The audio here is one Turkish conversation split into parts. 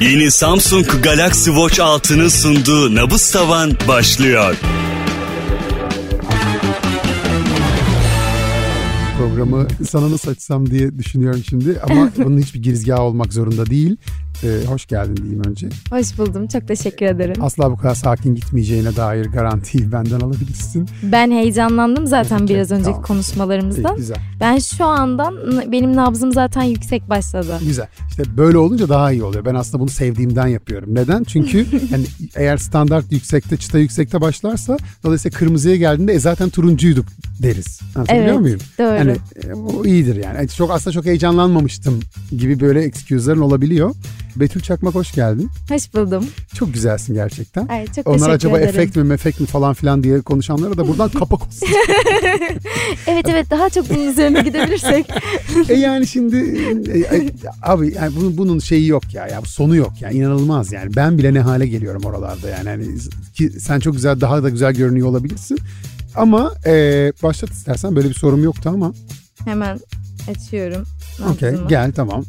Yeni Samsung Galaxy Watch 6'nın sunduğu Nabız Tavan başlıyor. Programı sana nasıl açsam diye düşünüyorum şimdi ama bunun hiçbir girizgahı olmak zorunda değil. Ee, hoş geldin diyeyim önce. Hoş buldum. Çok teşekkür ederim. Asla bu kadar sakin gitmeyeceğine dair garantiyi benden alabilirsin. Ben heyecanlandım zaten Peki, biraz önceki tamam. İyi, konuşmalarımızdan. güzel. Ben şu andan benim nabzım zaten yüksek başladı. Güzel. İşte böyle olunca daha iyi oluyor. Ben aslında bunu sevdiğimden yapıyorum. Neden? Çünkü yani eğer standart yüksekte, çıta yüksekte başlarsa dolayısıyla kırmızıya geldiğinde e zaten turuncuyduk deriz. Anlatabiliyor Evet, muyum? doğru. Yani e, o iyidir yani. Yani Çok aslında çok heyecanlanmamıştım gibi böyle excuse'ların olabiliyor. Betül Çakmak hoş geldin. Hoş buldum. Çok güzelsin gerçekten. Ay, çok Onlar acaba ederim. efekt mi mefekt mi falan filan diye konuşanlara da buradan kapak olsun. Evet evet daha çok bunun üzerine gidebilirsek. e yani şimdi e, e, abi yani bunun, bunun şeyi yok ya. ya bu sonu yok ya. inanılmaz yani. Ben bile ne hale geliyorum oralarda yani. Hani ki sen çok güzel daha da güzel görünüyor olabilirsin. Ama e, başlat istersen böyle bir sorum yoktu ama. Hemen açıyorum. Okey gel tamam.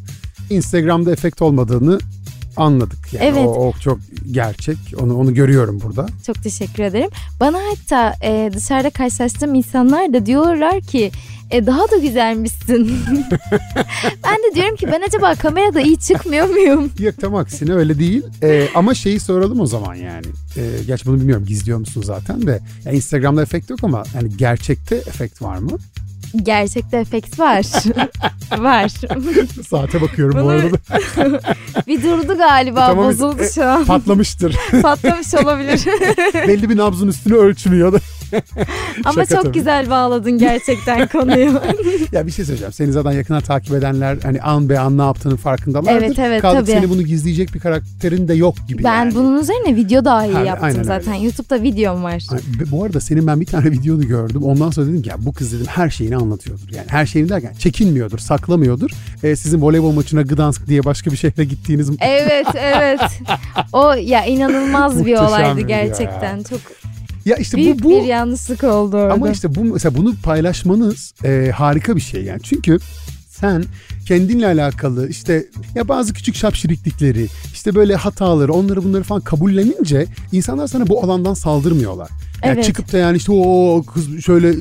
Instagram'da efekt olmadığını anladık. Yani Evet. o, o çok gerçek. Onu onu görüyorum burada. Çok teşekkür ederim. Bana hatta e, dışarıda karşılaştığım insanlar da diyorlar ki e, daha da güzelmişsin. ben de diyorum ki ben acaba kamerada iyi çıkmıyor muyum? Yok tam aksine öyle değil. Ee, ama şeyi soralım o zaman yani. Ee, gerçi bunu bilmiyorum gizliyor musun zaten de. Yani Instagram'da efekt yok ama yani gerçekte efekt var mı? Gerçekte efekt var. var. Saate bakıyorum bu Bunu- arada. Bir durdu galiba Tamam, bozuldu e, şu an. Patlamıştır. Patlamış olabilir. Belli bir nabzın üstünü ölçmüyor da. Ama Şaka çok tabii. güzel bağladın gerçekten konuyu. Ya bir şey söyleyeceğim. Seni zaten yakından takip edenler hani an be an ne yaptığının farkındalardır. Evet, evet, Kaldı ki tabii. seni bunu gizleyecek bir karakterin de yok gibi ben yani. bunun üzerine video dahi Ha, yaptım aynen zaten. öyle. YouTube'da videom var. Ay, Bu arada senin ben bir tane videonu gördüm. Ondan sonra dedim ki ya bu kız dedim her şeyini anlatıyordur. Yani her şeyini derken çekinmiyordur, saklamıyordur. Ee, sizin voleybol maçına Gdansk diye başka bir şehre gittiğiniz Evet evet. O ya inanılmaz bir olaydı gerçekten. Çok Ya işte büyük bu bu bir yanlışlık oldu orada. ama işte bu mesela bunu paylaşmanız e, harika bir şey yani. Çünkü sen kendinle alakalı işte ya bazı küçük şapşiriklikleri işte böyle hataları onları bunları falan kabullenince insanlar sana bu alandan saldırmıyorlar. Yani Evet. çıkıp da yani işte o kız şöyle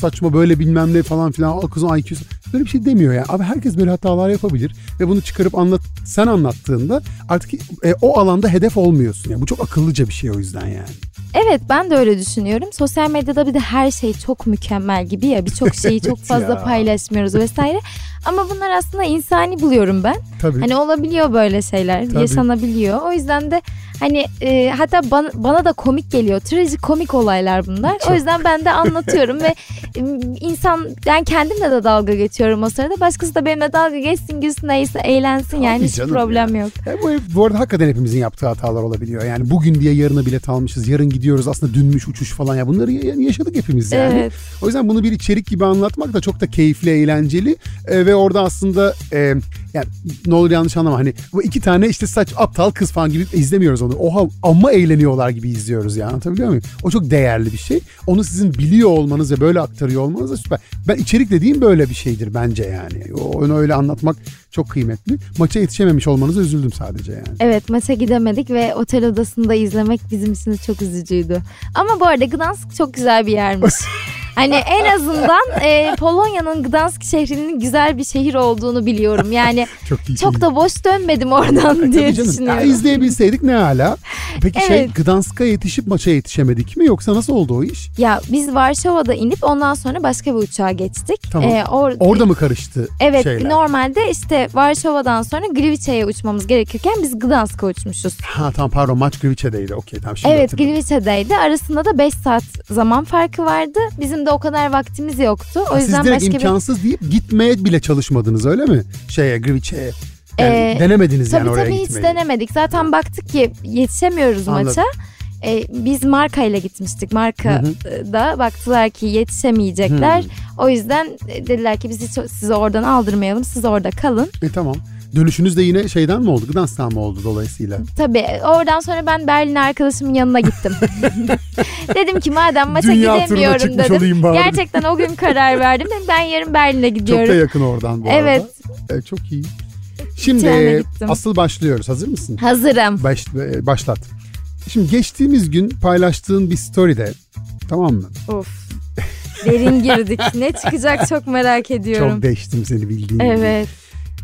saçma böyle bilmem ne falan filan o kızın IQ'su böyle bir şey demiyor ya. Abi herkes böyle hatalar yapabilir ve bunu çıkarıp anlat sen anlattığında artık e, o alanda hedef olmuyorsun. Yani bu çok akıllıca bir şey o yüzden yani. Evet ben de öyle düşünüyorum. Sosyal medyada bir de her şey çok mükemmel gibi ya. Birçok şeyi çok fazla ya. paylaşmıyoruz vesaire. Ama bunlar aslında insani buluyorum ben. Tabii. Hani olabiliyor böyle şeyler, Tabii. yaşanabiliyor. O yüzden de hani e, hatta bana, bana da komik geliyor. Trajikomik olaylar bunlar. Çok. O yüzden ben de anlatıyorum ve e, insan ben kendimle de dalga geçiyorum o sırada. Başkası da benimle dalga geçsin, gülsün, neyse eğlensin yani Tabii hiç canım problem ya. yok. E, bu, bu arada hakikaten hepimizin yaptığı hatalar olabiliyor. Yani bugün diye yarına bilet almışız. Yarın gidiyoruz aslında dünmüş uçuş falan. ya Bunları ya- yaşadık hepimiz yani. Evet. O yüzden bunu bir içerik gibi anlatmak da çok da keyifli, eğlenceli. E, ve orada aslında e, yani ne olur yanlış anlama hani bu iki tane işte saç aptal kız falan gibi izlemiyoruz onu. Oha amma eğleniyorlar gibi izliyoruz ya anlatabiliyor muyum? O çok değerli bir şey. Onu sizin biliyor olmanız ve böyle aktarıyor olmanız da süper. Ben içerik dediğim böyle bir şeydir bence yani. Onu öyle anlatmak çok kıymetli. Maça yetişememiş olmanıza üzüldüm sadece yani. Evet maça gidemedik ve otel odasında izlemek bizim için çok üzücüydü. Ama bu arada Gdansk çok güzel bir yermiş. Hani en azından e, Polonya'nın Gdansk şehrinin güzel bir şehir olduğunu biliyorum. Yani Çok çok şey. da boş dönmedim oradan E, diye canım. düşünüyorum. Ya, izleyebilseydik ne hala. Peki şey Evet. Gdansk'a yetişip maça yetişemedik mi yoksa nasıl oldu o iş? Ya biz Varşova'da inip ondan sonra başka bir uçağa geçtik. Tamam. E, or- Orada mı karıştı Evet şeyler? normalde işte Varşova'dan sonra Gliwica'ya uçmamız gerekirken biz Gdansk'a uçmuşuz. Ha tamam pardon maç Grivic'e'deydi. Okey tamam şimdi Evet hatırladım. Gliwica'daydı. Arasında da 5 saat zaman farkı vardı. Bizim de o kadar vaktimiz yoktu. O Ha, yüzden Siz başka bir imkansız deyip gitmeye bile çalışmadınız öyle mi? Şeye Grivic'e. Yani Ee, denemediniz Tabii yani oraya tabii hiç gitmeyi. denemedik. Zaten baktık ki yetişemiyoruz Anladım. maça. Ee, biz Marka ile gitmiştik. Marka da baktılar ki yetişemeyecekler. Hmm. O yüzden e, dediler ki biz hiç sizi oradan aldırmayalım. Siz orada kalın. E tamam. Dönüşünüz de yine şeyden mi oldu? Gdansk'tan mı oldu dolayısıyla? Tabii oradan sonra ben Berlin arkadaşımın yanına gittim. dedim ki madem maça Dünya gidemiyorum dedim. Gerçekten o gün karar verdim. Dedim ben yarın Berlin'e Çok gidiyorum. da yakın oradan bu Evet. arada. E, çok iyi. Şimdi asıl başlıyoruz. Hazır mısın? Hazırım. Baş, e, başlat. Şimdi geçtiğimiz gün paylaştığın bir story'de tamam mı? Of. Derin girdik. Ne çıkacak çok merak ediyorum. Çok değiştim seni bildiğin gibi.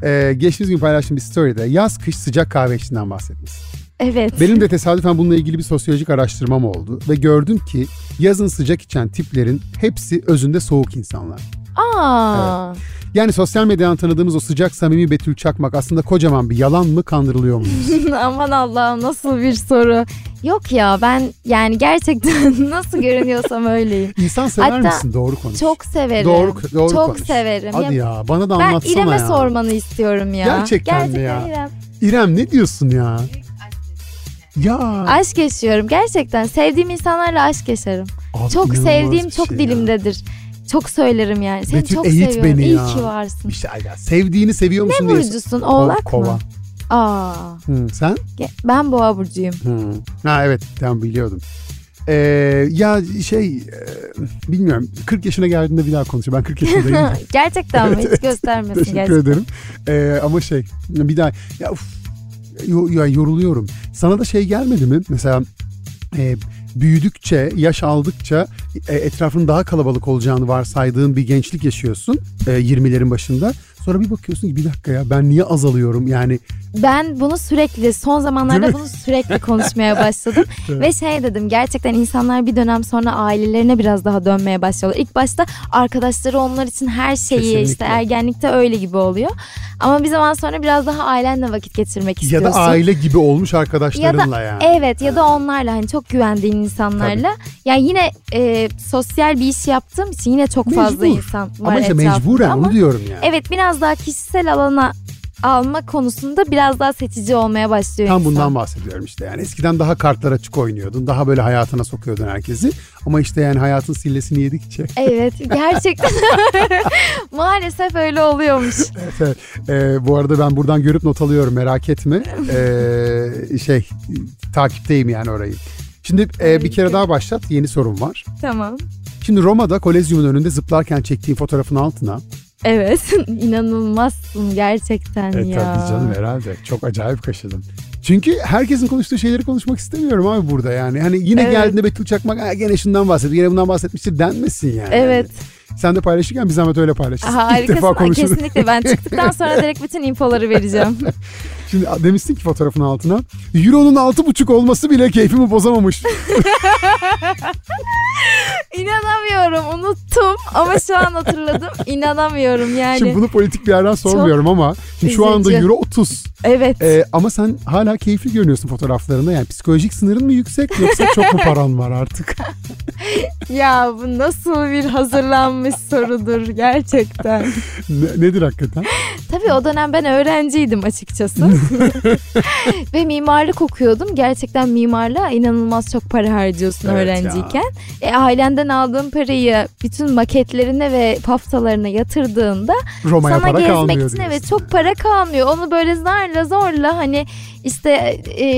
Ee, geçtiğimiz gün paylaştığım bir story'de yaz kış sıcak kahve içtiğinden bahsetmişsin. Evet. Benim de tesadüfen bununla ilgili bir sosyolojik araştırmam oldu ve gördüm ki yazın sıcak içen tiplerin hepsi özünde soğuk insanlar. Aa. Yani sosyal medyadan tanıdığımız o sıcak samimi Betül Çakmak aslında kocaman bir yalan mı kandırılıyor muyuz? Aman Allah'ım nasıl bir soru. Yok ya ben yani gerçekten nasıl görünüyorsam öyleyim. İnsan sever Hatta misin? Doğru konuş. Çok severim. Doğru, doğru Çok konuş. severim. Hadi Ya ya bana da ben anlatsana İrem'e ya. sormanı istiyorum ya. Gerçekten mi ya? İrem. İrem ne diyorsun ya? Ya. Aşk yaşıyorum gerçekten. Sevdiğim insanlarla aşk yaşarım. Abi çok sevdiğim çok şey ya. Çok söylerim yani. Seni Betül, çok eğit seviyorum. beni İyi ya. ki varsın. İşte ya, sevdiğini seviyor musun Ne diye. burcusun? Oğlak Kova. mı? Aa. Hı, sen? ge- Ben boğa burcuyum. Hı. Ha evet tamam biliyordum. Ee, ya şey e, bilmiyorum 40 yaşına geldiğinde bir daha konuşuyor. Ben 40 yaşındayım. gerçekten mi? Hiç göstermesin Teşekkür gerçekten. ederim. Ee, ama şey bir daha ya, uf, yo- ya yoruluyorum. Sana da şey gelmedi mi? Mesela e, büyüdükçe, yaş aldıkça e, etrafının daha kalabalık olacağını varsaydığın bir gençlik yaşıyorsun e, 20'lerin başında. Sonra bir bakıyorsun ki bir dakika ya ben niye azalıyorum yani Ben bunu sürekli son zamanlarda bunu sürekli konuşmaya başladım. Ve şey dedim gerçekten insanlar bir dönem sonra ailelerine biraz daha dönmeye başlıyorlar. İlk başta arkadaşları onlar için her şeyi Kesinlikle. işte ergenlikte öyle gibi oluyor. Ama bir zaman sonra biraz daha ailenle vakit geçirmek ya istiyorsun. da aile gibi olmuş arkadaşlarınla yani. Evet ya da onlarla hani çok güvendiğin insanlarla. Yani yine e, sosyal bir iş yaptığım için yine çok fazla Mecbur. insan var Ama işte mecburen ama onu diyorum yani. Evet biraz daha kişisel alana alma konusunda biraz daha seçici olmaya başlıyor Tam insan. bundan bahsediyorum işte yani. Eskiden daha kartlar açık oynuyordun. Daha böyle hayatına sokuyordun herkesi. Ama işte yani hayatın sillesini yedikçe. Evet gerçekten maalesef öyle oluyormuş. Evet, evet. Ee, bu arada ben buradan görüp not alıyorum merak etme. Ee, şey takipteyim yani orayı. Şimdi e, bir kere daha başlat. Yeni sorum var. tamam. Şimdi Roma'da Kolezyum'un önünde zıplarken çektiğin fotoğrafın altına. Evet inanılmazsın gerçekten Evet ya. tabii canım herhalde. Çok acayip kaşıdın. Çünkü herkesin konuştuğu şeyleri konuşmak istemiyorum abi burada yani. Hani yine Evet. geldiğinde Betül Çakmak "Ha, gene şundan bahsediyor, gene bundan bahsetmiştir denmesin yani. Evet. Sen de paylaşırken bir zahmet öyle paylaşırsın. İlk Harikasın. defa Ay, konuşuruz. Kesinlikle ben çıktıktan sonra direkt bütün infoları vereceğim. Şimdi demişsin ki fotoğrafın altına. Euro'nun altı buçuk olması bile keyfimi bozamamış. İnanamıyorum unuttum ama şu an hatırladım. İnanamıyorum yani. Şimdi bunu politik bir yerden sormuyorum ama şimdi şu anda üzücü. Euro 30. Evet. Ee, ama sen hala keyifli görünüyorsun fotoğraflarında. Yani psikolojik sınırın mı yüksek yoksa çok mu paran var artık? Ya bu nasıl bir hazırlanmış sorudur gerçekten. Ne- nedir hakikaten? Tabii o dönem ben öğrenciydim açıkçası. Ve mimarlık okuyordum. Gerçekten mimarlığa inanılmaz çok para harcıyorsun Evet öğrenciyken. E, ailenden aldığın parayı bütün maketlerine ve paftalarına yatırdığında Roma'ya sana gezmek için diyorsun. evet çok para kalmıyor. Onu böyle zarla zorla hani işte e,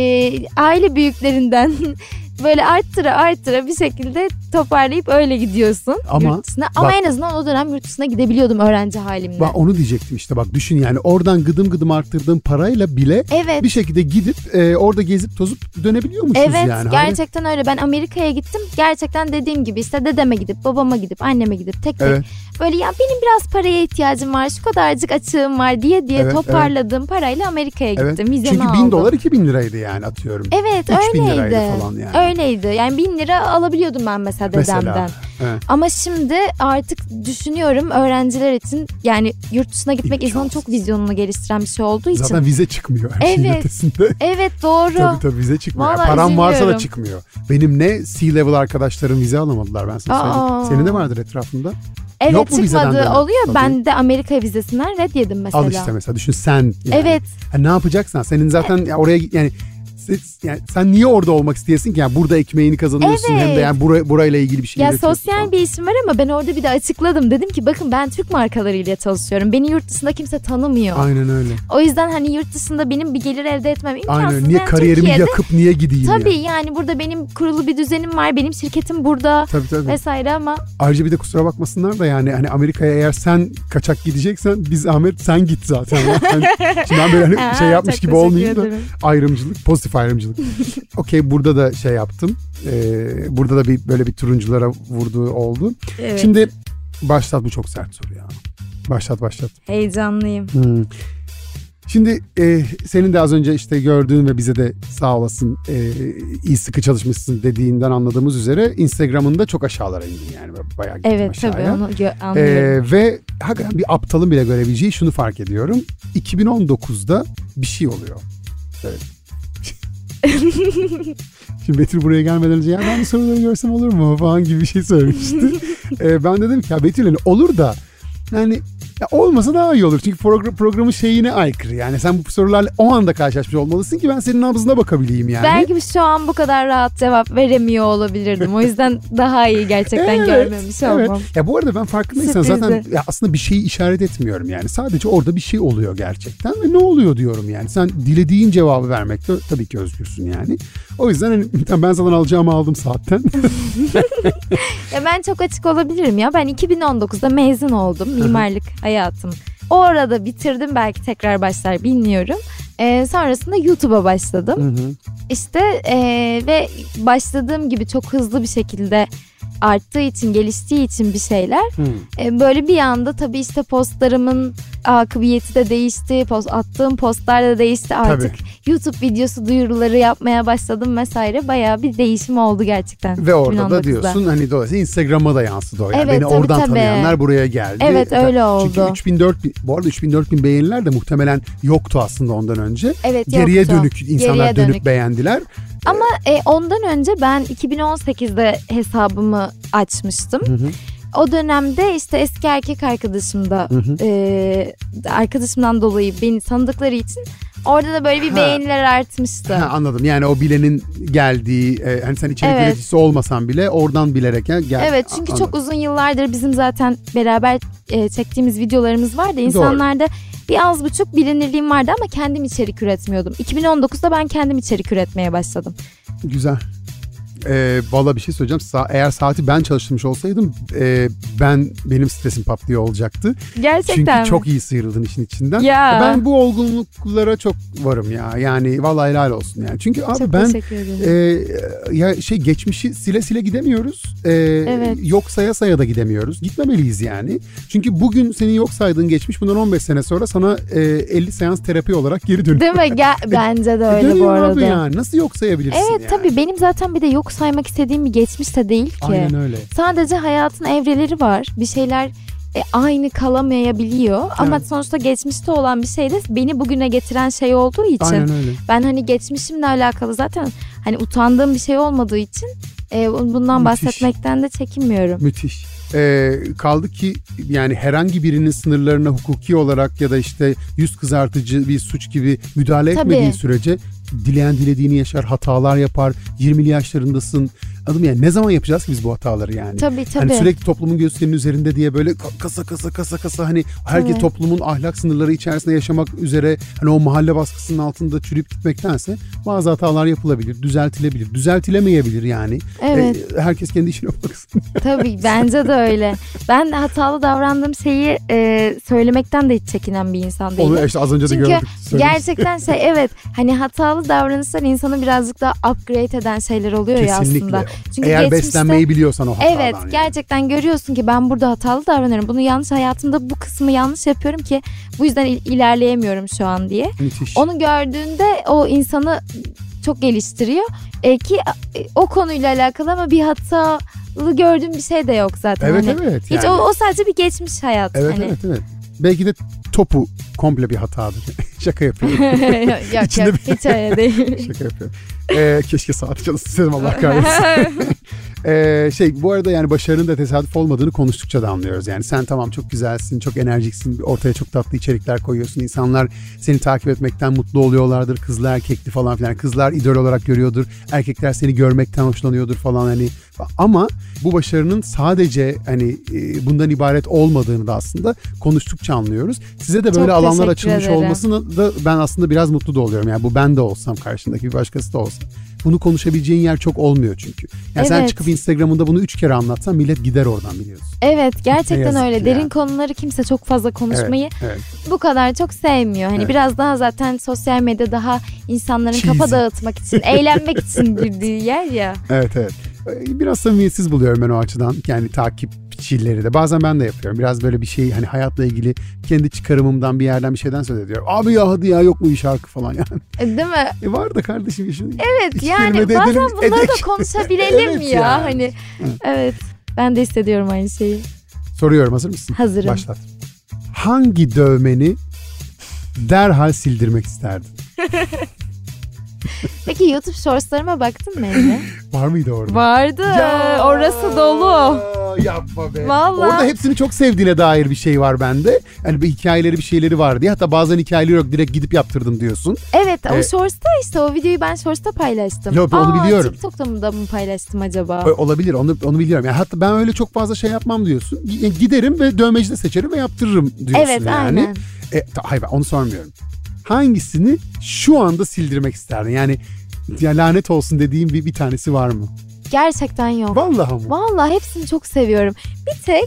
aile büyüklerinden böyle arttıra arttıra bir şekilde toparlayıp öyle gidiyorsun Ama yurt dışına. Ama bak- en azından o dönem yurt dışına gidebiliyordum öğrenci halimle. Bak onu diyecektim işte bak düşün yani oradan gıdım gıdım arttırdığın parayla bile Evet. bir şekilde gidip e, orada gezip tozup dönebiliyormuşuz Evet yani. Hani gerçekten öyle. Ben Amerika'ya gittim. Gerçekten dediğim gibi işte dedeme gidip babama gidip anneme gidip tek tek Evet. böyle ya benim biraz paraya ihtiyacım var şu kadarcık açığım var diye diye Evet, toparladığım parayla Amerika'ya Evet. gittim. Vizemi Çünkü aldım. bin dolar iki bin liraydı yani atıyorum. Evet 3000 öyleydi. liraydı falan yani. Öyleydi. Yani bin lira alabiliyordum ben mesela dedemden. Mesela. Evet. Ama şimdi artık düşünüyorum öğrenciler için yani yurt dışına gitmek insanın İmkansız. çok vizyonunu geliştiren bir şey olduğu için. Zaten vize çıkmıyor her şeyin Evet. ötesinde. Evet doğru. Tabii tabii vize çıkmıyor. Vallahi Param varsa da çıkmıyor. Benim ne C-level arkadaşlarım vize alamadılar ben sana söyleyeyim. Senin de vardır etrafında. Evet Yok çıkmadı oluyor. Tabii. Ben de Amerika vizesinden red yedim mesela. Al işte mesela düşün sen. Yani. Evet. Ha, ne yapacaksan senin zaten ya oraya yani yani sen niye orada olmak isteyesin ki? Yani burada ekmeğini kazanıyorsun hem de Evet. yani bura, burayla ilgili bir şey Ya sosyal falan. bir işim var ama ben orada bir de açıkladım. Dedim ki bakın ben Türk markalarıyla çalışıyorum. Beni yurt dışında kimse tanımıyor. Aynen öyle. O yüzden hani yurt dışında benim bir gelir elde etmem imkansız. Aynen. Niye Ben kariyerimi Türkiye'de- yakıp niye gideyim Tabii yani? yani burada benim kurulu bir düzenim var. Benim şirketim burada Tabii tabii. vesaire ama Ayrıca bir de kusura bakmasınlar da yani hani Amerika'ya eğer sen kaçak gideceksen biz Ahmet sen git zaten. Yani şimdi ben böyle hani şey yapmış gibi olmayayım da ayrımcılık, pozitif ayrımcılık. Okey burada da şey yaptım. Ee, burada da bir böyle bir turunculara vurduğu oldu. Evet. Şimdi başlat bu çok sert soru ya. Başlat başlat. heyecanlıyım. Hmm. Şimdi e, senin de az önce işte gördüğün ve bize de sağ olasın e, iyi sıkı çalışmışsın dediğinden anladığımız üzere Instagram'ında çok aşağılara indin yani bayağı gittin Evet aşağıya. tabii onu gö- anlıyorum. Ee, ve hakikaten bir aptalın bile görebileceği şunu fark ediyorum. 2019'da bir şey oluyor. Evet. Şimdi Betül buraya gelmeden önce ya ben bu soruları görsem olur mu falan gibi bir şey söylemişti. Ee, ben dedim ki ya Betül hani olur da yani ya olmasa daha iyi olur. Çünkü program, programın şeyine aykırı. Yani sen bu sorularla o anda karşılaşmış olmalısın ki ben senin nabzına bakabileyim yani. Belki şu an bu kadar rahat cevap veremiyor olabilirdim. O yüzden daha iyi gerçekten Evet, görmemiş evet. olmam. Ya bu arada ben farkındaysan Sürprizi. zaten ya aslında bir şeyi işaret etmiyorum yani. Sadece orada bir şey oluyor gerçekten ve ne oluyor diyorum yani. Sen dilediğin cevabı vermekte tabii ki özgürsün yani. O yüzden hani, ben zaten alacağımı aldım zaten. Ya ben çok açık olabilirim ya. Ben 2019'da mezun oldum mimarlık hayatım. Orada bitirdim belki tekrar başlar bilmiyorum. Ee, sonrasında YouTube'a başladım. İşte ee, ve başladığım gibi çok hızlı bir şekilde arttığı için geliştiği için bir şeyler e, böyle bir anda tabii işte postlarımın akıbiyeti de değişti post, attığım postlar da değişti artık YouTube videosu duyuruları yapmaya başladım vesaire bayağı bir değişim oldu gerçekten Ve orada 2019'da. da diyorsun hani dolayısıyla Instagram'a da yansıdı o. Yani Evet, Beni tabii, oradan tabii. tanıyanlar buraya geldi. Evet, öyle oldu. Çünkü 3000 4000 bu arada 3000 4000 beğeniler de muhtemelen yoktu aslında ondan önce. Evet, Geriye yoktu. dönük insanlar Geriye dönüp dönük. beğendiler. Ama e, ondan önce ben 2018'de hesabımı açmıştım. O dönemde işte eski erkek arkadaşım da e, arkadaşımdan dolayı beni tanıdıkları için orada da böyle bir Ha. beğeniler artmıştı. Ha, anladım. Yani o bilenin geldiği e, hani sen içerik Evet. üreticisi olmasan bile oradan bilerek gel. Evet çünkü Anladım. çok uzun yıllardır bizim zaten beraber e, çektiğimiz videolarımız vardı. İnsanlarda bir az buçuk bilinirliğim vardı ama kendim içerik üretmiyordum. 2019'da ben kendim içerik üretmeye başladım. Güzel. Ee, Valla bir şey söyleyeceğim. Sa- eğer saati ben çalıştırmış olsaydım e, ben benim stresim patlıyor olacaktı. Gerçekten Çünkü mi? çok iyi sıyrıldın işin içinden. Ya. Ben bu olgunluklara çok varım ya. Yani vallahi helal olsun yani. Çünkü abi Çok ben e, ya şey geçmişi sile sile gidemiyoruz. E, Evet. Yok saya saya da gidemiyoruz. Gitmemeliyiz yani. Çünkü bugün senin yok saydığın geçmiş bundan 15 sene sonra sana e, 50 seans terapi olarak geri dönüyor. Değil mi? Ge- bence de E, öyle bu dönüyor arada. abi yani. Nasıl yok sayabilirsin Evet yani? tabii benim zaten bir de yok saymak istediğim bir geçmiş de değil ki. Aynen öyle. Sadece hayatın evreleri var. Bir şeyler e, aynı kalamayabiliyor. Ama Evet. sonuçta geçmişte olan bir şey de beni bugüne getiren şey olduğu için. Aynen öyle. Ben hani geçmişimle alakalı zaten hani utandığım bir şey olmadığı için e, bundan Müthiş. bahsetmekten de çekinmiyorum. Müthiş. Ee, kaldı ki yani herhangi birinin sınırlarına hukuki olarak ya da işte yüz kızartıcı bir suç gibi müdahale Tabii. etmediğin sürece dileyen dilediğini yaşar, hatalar yapar. 20'li yaşlarındasın. Adım yani ne zaman yapacağız ki biz bu hataları yani? Tabii tabii. Hani sürekli toplumun gözlerinin üzerinde diye böyle ka- kasa kasa kasa kasa hani herkes Evet. toplumun ahlak sınırları içerisinde yaşamak üzere hani o mahalle baskısının altında çürüyüp gitmektense bazı hatalar yapılabilir, düzeltilebilir, düzeltilemeyebilir yani. Evet. E, herkes kendi işine baksın. Tabii bence de öyle. Ben de hatalı davrandığım şeyi e, söylemekten de hiç çekinen bir insan değilim. Onu işte az önce de Çünkü gördük. söylemiş. Gerçekten şey evet hani hatalı davranışlar insanı birazcık daha upgrade eden şeyler oluyor ya Kesinlikle. aslında. Çünkü Eğer geçmişte- beslenmeyi biliyorsan o hatadan. Evet yani. gerçekten görüyorsun ki ben burada hatalı davranıyorum. Bunu yanlış hayatımda bu kısmı yanlış yapıyorum ki bu yüzden il- ilerleyemiyorum şu an diye. Müthiş. Onu gördüğünde o insanı çok geliştiriyor. E, ki e, o konuyla alakalı ama bir hatalı gördüğüm bir şey de yok zaten. Evet Hani evet. Hiç yani. o, o sadece bir geçmiş hayat. Evet hani. evet evet. Belki de topu komple bir hatadır. Şaka yapıyorum. yok yok bir- hiç öyle değil. Şaka yapıyorum. Ee, keşke saati çalışsaydım Allah kahretsin. Ee, şey bu arada yani başarının da tesadüf olmadığını konuştukça da anlıyoruz. Yani sen tamam çok güzelsin, çok enerjiksin, ortaya çok tatlı içerikler koyuyorsun. İnsanlar seni takip etmekten mutlu oluyorlardır. Kızlı erkekli falan filan. Kızlar idol olarak görüyordur. Erkekler seni görmekten hoşlanıyordur falan hani. Ama bu başarının sadece hani e, bundan ibaret olmadığını da aslında konuştukça anlıyoruz. Size de böyle Çok alanlar açılmış ederim. olmasını da ben aslında biraz mutlu da oluyorum. Yani bu ben de olsam karşındaki bir başkası da olsa. Bunu konuşabileceğin yer çok olmuyor çünkü. Yani sen Evet. çıkıp Instagram'ında bunu üç kere anlatsan millet gider oradan biliyorsun. Evet gerçekten öyle. ki Derin ya. konuları kimse çok fazla konuşmayı Evet. bu kadar çok sevmiyor. Hani Evet. biraz daha zaten sosyal medya daha insanların Cheesy. kafa dağıtmak için, eğlenmek için girdiği yer ya. Evet evet. Ee, Biraz samimiyetsiz buluyorum ben o açıdan. Yani takipçileri de. Bazen ben de yapıyorum. Biraz böyle bir şey hani hayatla ilgili kendi çıkarımımdan bir yerden bir şeyden söz ediyorum. Abi ya hadi ya yok mu bir şarkı falan yani. E, Değil mi? E var da kardeşim işin. Evet yani bazen edelim, bunları da edek. konuşabilelim Evet ya. ya. Hani evet. Ben de hissediyorum aynı şeyi. Soruyorum hazır mısın? Hazırım. Başlat. Hangi dövmeni derhal sildirmek isterdin? Peki YouTube Shorts'larıma baktın mı Emre? Var mıydı orada? Vardı. Orası dolu. Yapma be. Vallahi. Orada hepsini çok sevdiğine dair bir şey var bende. Hani bir hikayeleri bir şeyleri var diye. Hatta bazen hikayeleri yok direkt gidip yaptırdım diyorsun. Evet o Ee, Shorts'ta işte o videoyu ben Shorts'ta paylaştım. Yok, onu Aa, biliyorum. TikTok'ta mı da mı paylaştım acaba? Olabilir onu onu biliyorum. Yani hatta ben öyle çok fazla şey yapmam diyorsun. G- Giderim ve dövmecide seçerim ve yaptırırım diyorsun Evet yani. aynen. E, hayır ben onu sormuyorum. Hangisini şu anda sildirmek isterdin? Yani ya lanet olsun dediğim bir, bir tanesi var mı? Gerçekten yok. Vallahi mı? Vallahi hepsini çok seviyorum. Bir tek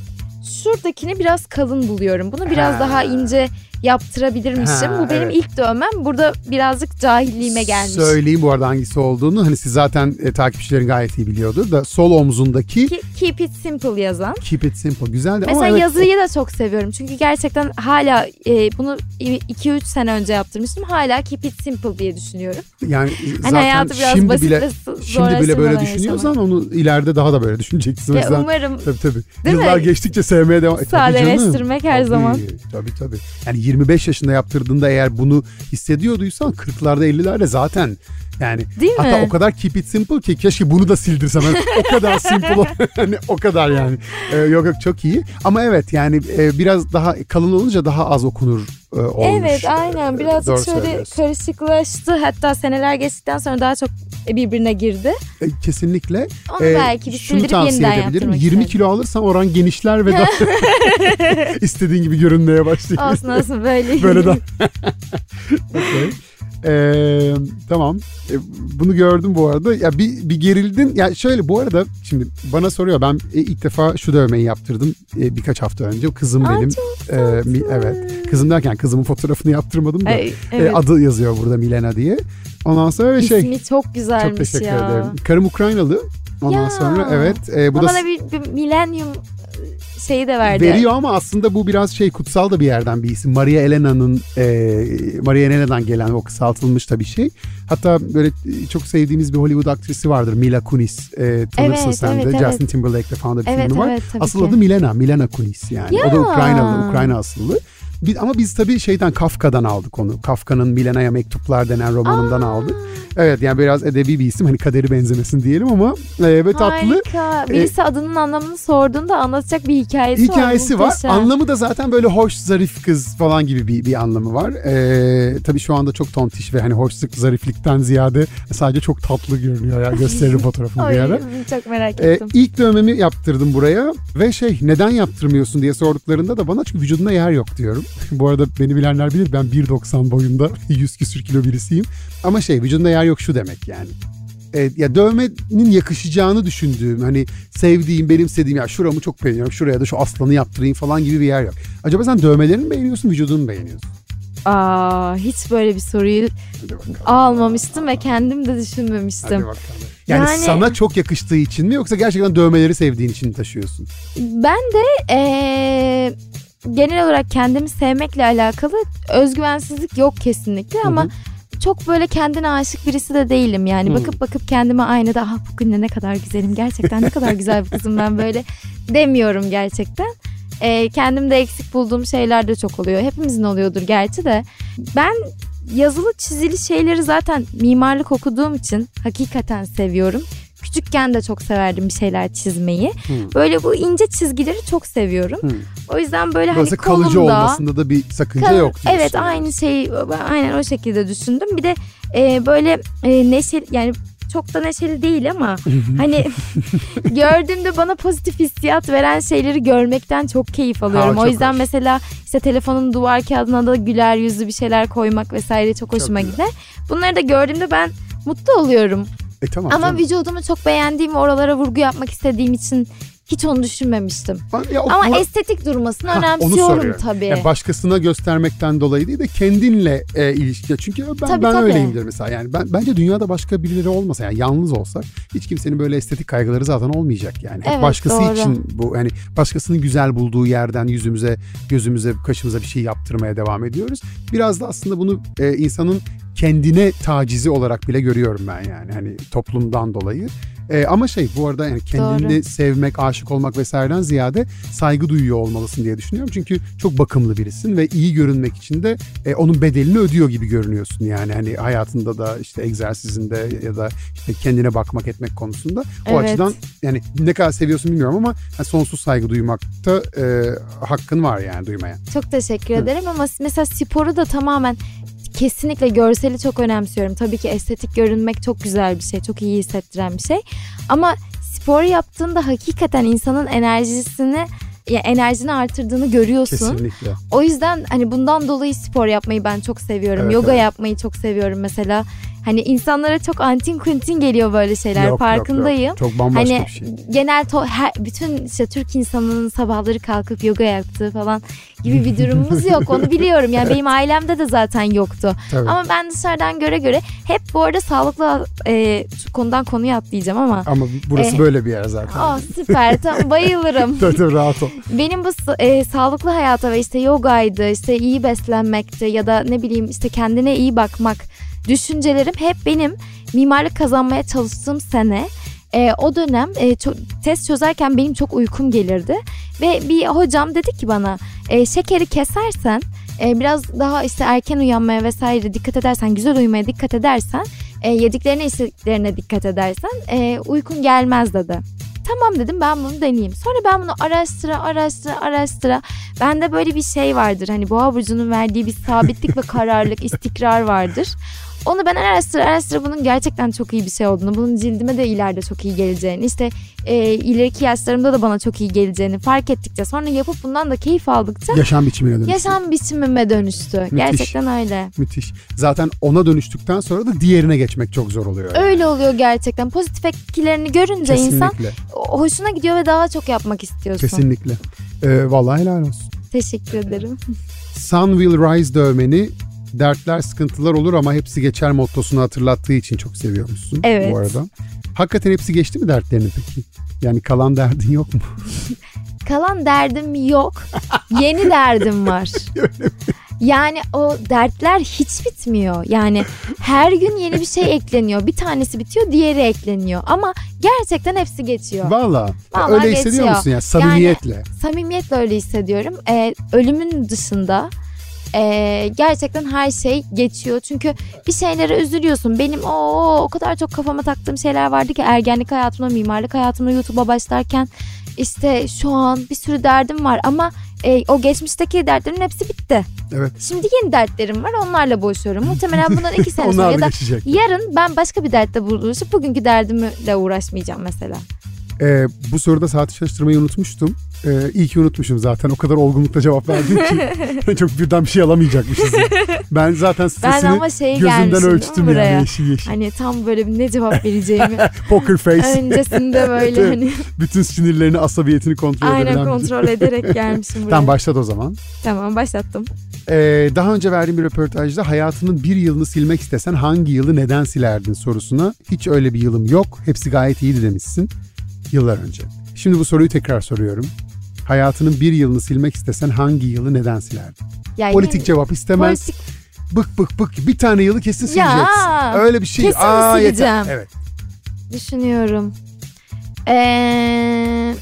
şuradakini biraz kalın buluyorum. Bunu biraz Ha. daha ince yaptırabilirmişim. Ha, Bu benim evet. ilk dövmem. Burada birazcık cahilliğime gelmiş. Söyleyeyim bu arada hangisi olduğunu. Hani siz zaten e, takipçilerin gayet iyi biliyordur da sol omzundaki Ki- Keep it simple yazan. Keep It Simple güzeldi Mesela ama evet, yazıyı da çok seviyorum. Çünkü gerçekten hala e, bunu 2-3 sene önce yaptırmıştım. Hala keep it simple diye düşünüyorum. yani Hani zaten şimdi bile şimdi bile böyle düşünüyorsan yaşamak. onu ileride daha da böyle düşüneceksin. Ya umarım Tabii tabii. Değil mi? Yıllar geçtikçe sevmeye devam. E, sadeleştirmek her Tabii, zaman. Tabii tabii. Yani 25 yaşında yaptırdığında eğer bunu hissediyorduysan 40'larda 50'lerde zaten yani Değil hatta mi? o kadar keep it simple ki keşke bunu da sildirsem. Yani o kadar simple hani o kadar yani. Ee, yok yok çok iyi. Ama evet yani e, biraz daha kalın olunca daha az okunur e, olmuş. Evet aynen Ee, birazcık doğru şöyle karışıklaştı. Hatta seneler geçtikten sonra daha çok birbirine girdi. E, Kesinlikle. Onu Ee, belki bir şunu tavsiye edebilirim. yaptırmak 20 isterim. kilo alırsan oran genişler ve daha istediğin gibi görünmeye başlıyor. Olsun olsun böyle. Böyle de. Okey. Ee, tamam. Ee, bunu gördüm bu arada. Ya bir, bir gerildin. Ya şöyle bu arada şimdi bana soruyor. Ben e, ilk defa şu dövmeyi yaptırdım e, birkaç hafta önce. Kızım Aa, benim. Ee, mi- evet. Kızım derken kızımın fotoğrafını yaptırmadım da. Ay, e, evet. adı yazıyor burada Milena diye. Ondan sonra ve şey. İsmi çok güzelmiş Çok teşekkür ya. ederim. Karım Ukraynalı. Ondan Ya. sonra evet. e, bu Ama da bana bir, bir milenyum şeyi de verdi. Veriyor ama aslında bu biraz şey kutsal da bir yerden bir isim. Maria Elena'nın e, Maria Elena'dan gelen o kısaltılmış da bir şey. Hatta böyle e, çok sevdiğimiz bir Hollywood aktrisi vardır Mila Kunis. E, tanırsın Evet, sen evet, de. evet. Justin Timberlake'le falan da bir Evet, filmi var. evet, Asıl ki. adı Milena. Milena Kunis yani. O da Ya. Ukraynalı, Ukrayna asıllı. Ama biz tabii şeyden Kafka'dan aldık onu. Kafka'nın Milena'ya mektuplar denen romanından Aa. aldık. Evet yani biraz edebi bir isim. Hani kaderi benzemesin diyelim ama e, ve tatlı. Harika. Birisi adının anlamını sorduğunda anlatacak bir hikayesi, hikayesi var. var. Muhteşem. Anlamı da zaten böyle hoş, zarif kız falan gibi bir, bir anlamı var. Ee, tabii şu anda çok tontiş ve hani hoşluk, zariflikten ziyade sadece çok tatlı görünüyor ya. Gösteririm fotoğrafını bir ara. çok merak Ee, ettim. ilk dövmemi yaptırdım buraya ve şey neden yaptırmıyorsun diye sorduklarında da bana çünkü vücudunda yer yok diyorum. Bu arada beni bilenler bilir ben 1.90 boyunda 100 küsür kilo birisiyim. Ama şey vücudunda yer yok şu demek yani. E, ya dövmenin yakışacağını düşündüğüm hani sevdiğim benimsediğim ya şuramı çok beğeniyorum şuraya da şu aslanı yaptırayım falan gibi bir yer yok. Acaba sen dövmelerini mi beğeniyorsun vücudunu mu beğeniyorsun? Aa, hiç böyle bir soruyu almamıştım ve kendim de düşünmemiştim. Yani, Yani- sana çok yakıştığı için mi yoksa gerçekten dövmeleri sevdiğin için mi taşıyorsun? Ben de eee, genel olarak kendimi sevmekle alakalı özgüvensizlik yok kesinlikle ama Hı hı. çok böyle kendine aşık birisi de değilim yani. Hı. Bakıp bakıp kendime aynada ah bugün de ne kadar güzelim gerçekten ne kadar güzel bir kızım ben böyle demiyorum gerçekten. Eee kendimde eksik bulduğum şeyler de çok oluyor. Hepimizin oluyordur gerçi de. Ben yazılı çizili şeyleri zaten mimarlık okuduğum için hakikaten seviyorum. Küçükken de çok severdim bir şeyler çizmeyi. Hmm. Böyle bu ince çizgileri çok seviyorum. Hmm. O yüzden böyle hani Dolayısıyla kalıcı kolumda olmasında da bir sakınca Kal- yok. Evet aynı şeyi aynen o şekilde düşündüm. Bir de e, böyle e, neşeli yani çok da neşeli değil ama hani gördüğümde bana pozitif hissiyat veren şeyleri görmekten çok keyif alıyorum. Ha, o çok yüzden hoş. mesela işte telefonun duvar kağıdına da güler yüzlü bir şeyler koymak vesaire çok hoşuma güzel. gider. Bunları da gördüğümde ben mutlu oluyorum. E tamam. Ama canım. vücudumu çok beğendiğim oralara vurgu yapmak istediğim için hiç onu düşünmemiştim. Ya o- Ama bu- estetik durmasını Ha, önemsiyorum tabii. Yani başkasına göstermekten dolayı değil de kendinle e, ilişki. Çünkü ben Tabii, ben tabii. öyleyimdir mesela. Yani ben bence dünyada başka birileri olmasa yani yalnız olsak hiç kimsenin böyle estetik kaygıları zaten olmayacak yani. Hep Evet, başkası doğru. için bu yani başkasının güzel bulduğu yerden yüzümüze, gözümüze, kaşımıza bir şey yaptırmaya devam ediyoruz. Biraz da aslında bunu e, insanın kendine tacizi olarak bile görüyorum ben yani hani toplumdan dolayı. E, ama şey bu arada yani kendini Doğru. sevmek, aşık olmak vesaireden ziyade saygı duyuyor olmalısın diye düşünüyorum. Çünkü çok bakımlı birisin ve iyi görünmek için de e, onun bedelini ödüyor gibi görünüyorsun yani. Hani hayatında da işte egzersizinde ya da işte kendine bakmak etmek konusunda. O Evet. açıdan yani ne kadar seviyorsun bilmiyorum ama yani sonsuz saygı duymakta e, hakkın var yani duymaya. Çok teşekkür ederim ama mesela sporu da tamamen kesinlikle görseli çok önemsiyorum. Tabii ki estetik görünmek çok güzel bir şey, çok iyi hissettiren bir şey. Ama spor yaptığında hakikaten insanın enerjisini ya enerjini artırdığını görüyorsun. Kesinlikle. O yüzden hani bundan dolayı spor yapmayı ben çok seviyorum. Evet, Yoga evet. yapmayı çok seviyorum mesela. Hani insanlara çok antin kuntin geliyor böyle şeyler Yok, yok, farkındayım. yok. Çok bambaşka Hani bir şey. genel to- her, bütün işte Türk insanının sabahları kalkıp yoga yaptığı falan gibi bir durumumuz yok. Onu biliyorum. Yani benim ailemde de zaten yoktu. Tabii. Ama ben dışarıdan göre göre hep bu arada sağlıklı e, konudan konuya atlayacağım ama. Ama burası Eh. böyle bir yer zaten. Aa süper tamam bayılırım. Tabii tabii rahat ol. Benim bu e, sağlıklı hayata ve işte yogaydı, işte iyi beslenmekti ya da ne bileyim işte kendine iyi bakmak düşüncelerim hep benim mimarlık kazanmaya çalıştığım sene. E, o dönem e, ço- test çözerken benim çok uykum gelirdi ve bir hocam dedi ki bana e, şekeri kesersen e, biraz daha işte erken uyanmaya vesaire dikkat edersen güzel uyumaya dikkat edersen e, yediklerine içtiklerine dikkat edersen e, uykun gelmez dedi. Tamam dedim ben bunu deneyeyim. Sonra ben bunu araştıra araştıra araştıra. Bende böyle bir şey vardır. Hani boğa burcunun verdiği bir sabitlik ve kararlılık, istikrar vardır. Onu ben araştıra araştıra bunun gerçekten çok iyi bir şey olduğunu, bunun cildime de ileride çok iyi geleceğini, işte e, ileriki yaşlarımda da bana çok iyi geleceğini fark ettikçe, sonra yapıp bundan da keyif aldıkça Yaşam biçimine dönüştü. yaşam biçimime dönüştü. Gerçekten öyle. Müthiş. Zaten ona dönüştükten sonra da diğerine geçmek çok zor oluyor. yani. Öyle oluyor gerçekten. Pozitif etkilerini görünce insan Kesinlikle. hoşuna gidiyor ve daha çok yapmak istiyorsun. Kesinlikle. Ee, vallahi helal olsun. Teşekkür ederim. Sun will rise dövmeni dertler sıkıntılar olur ama hepsi geçer mottosunu hatırlattığı için çok seviyormuşsun Evet. bu arada. Hakikaten hepsi geçti mi dertlerinin peki? Yani kalan derdin yok mu? Kalan derdim yok. Yeni derdim var. Yani o dertler hiç bitmiyor. Yani her gün yeni bir şey ekleniyor. Bir tanesi bitiyor, diğeri ekleniyor. Ama gerçekten hepsi geçiyor. Valla. Öyle hissediyor geçiyor. musun ya? Samimiyetle. Samimiyetle öyle hissediyorum. Ee, ölümün dışında e, gerçekten her şey geçiyor. Çünkü bir şeylere üzülüyorsun. Benim o o kadar çok kafama taktığım şeyler vardı ki ergenlik hayatımda, mimarlık hayatımda YouTube'a başlarken işte şu an bir sürü derdim var ama e, o geçmişteki dertlerimin hepsi bitti. Evet. Şimdi yeni dertlerim var onlarla boğuşuyorum. Muhtemelen bundan iki sene sonra ya da da geçecek. yarın ben başka bir dertte buluşup bugünkü derdimle uğraşmayacağım mesela. Ee, bu soruda saati çalıştırmayı unutmuştum. Ee, iyi ki unutmuşum zaten. O kadar olgunlukla cevap verdin ki. çok birden bir şey alamayacakmışız. ya. Ben zaten Ben stresini ama şey gözümden ölçtüm buraya? yani yeşil yeşil. Hani tam böyle bir ne cevap vereceğimi Poker face. öncesinde böyle Evet. hani Bütün sinirlerini, asabiyetini kontrol aynen edebilen bir- kontrol ederek gelmişim buraya. Tamam başlat o zaman. Tamam başlattım. Ee, daha önce verdiğim bir röportajda hayatının bir yılını silmek istesen hangi yılı neden silerdin sorusuna hiç öyle bir yılım yok. Hepsi gayet iyiydi demişsin yıllar önce. Şimdi bu soruyu tekrar soruyorum. Hayatının bir yılını silmek istesen hangi yılı neden silerdin? Yani Politik cevap istemez. politik Bık bık bık bir tane yılı kesin Ya, sileceksin. Öyle bir şey. kesin Aa, yeter. sileceğim. Evet. düşünüyorum. Ee,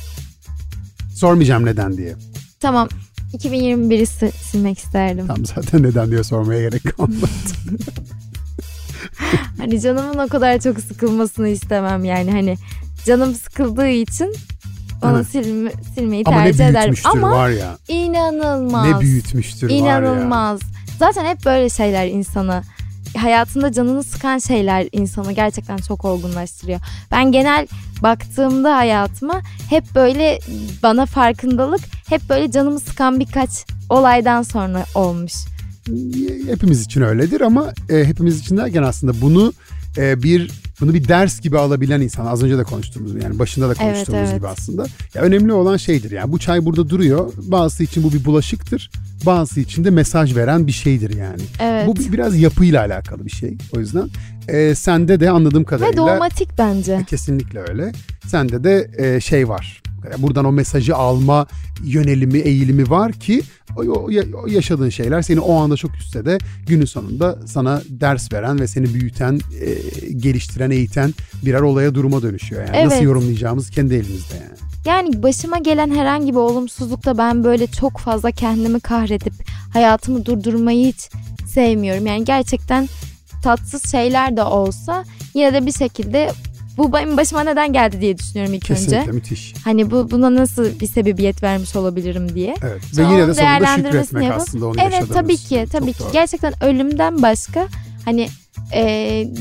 Sormayacağım neden diye. tamam 2021'i si- silmek isterdim. Tamam zaten neden diye sormaya gerek kalmadı. Hani canımın o kadar çok sıkılmasını istemem yani hani canım sıkıldığı için onu Evet. silme, silmeyi Ama ne tercih ederim. büyütmüş Ama var ya. inanılmaz. Ne büyütmüştür var ya. İnanılmaz. Zaten hep böyle şeyler insanı hayatında canını sıkan şeyler insanı gerçekten çok olgunlaştırıyor. Ben genel baktığımda hayatıma hep böyle bana farkındalık hep böyle canımı sıkan birkaç olaydan sonra olmuş. hepimiz için öyledir ama e, hepimiz için derken aslında bunu e, bir bunu bir ders gibi alabilen insan az önce de konuştuğumuz yani başında da konuştuğumuz evet. gibi aslında. Ya önemli olan şeydir yani bu çay burada duruyor. Bazısı için bu bir bulaşıktır. Bazısı için de mesaj veren bir şeydir yani. Evet. Bu bir- biraz yapıyla alakalı bir şey. O yüzden e, sende de anladığım Ve kadarıyla dogmatik bence. E, Kesinlikle öyle. Sende de e, şey var. Buradan o mesajı alma yönelimi, eğilimi var ki o, o- o yaşadığın şeyler seni o anda çok üstte de günün sonunda sana ders veren ve seni büyüten, e, geliştiren, eğiten birer olaya duruma dönüşüyor. Yani nasıl Evet. yorumlayacağımız kendi elimizde yani. Yani başıma gelen herhangi bir olumsuzlukta ben böyle çok fazla kendimi kahredip hayatımı durdurmayı hiç sevmiyorum. Yani gerçekten tatsız şeyler de olsa yine de bir şekilde bu benim başıma neden geldi diye düşünüyorum ilk Kesinlikle önce. müthiş. Hani bu buna nasıl bir sebebiyet vermiş olabilirim diye. Evet. Ve Sonra yine de sonunda şükretmek yapıp- aslında onu Evet yaşadığımız. tabii ki tabii Çok ki doğru. gerçekten ölümden başka hani e,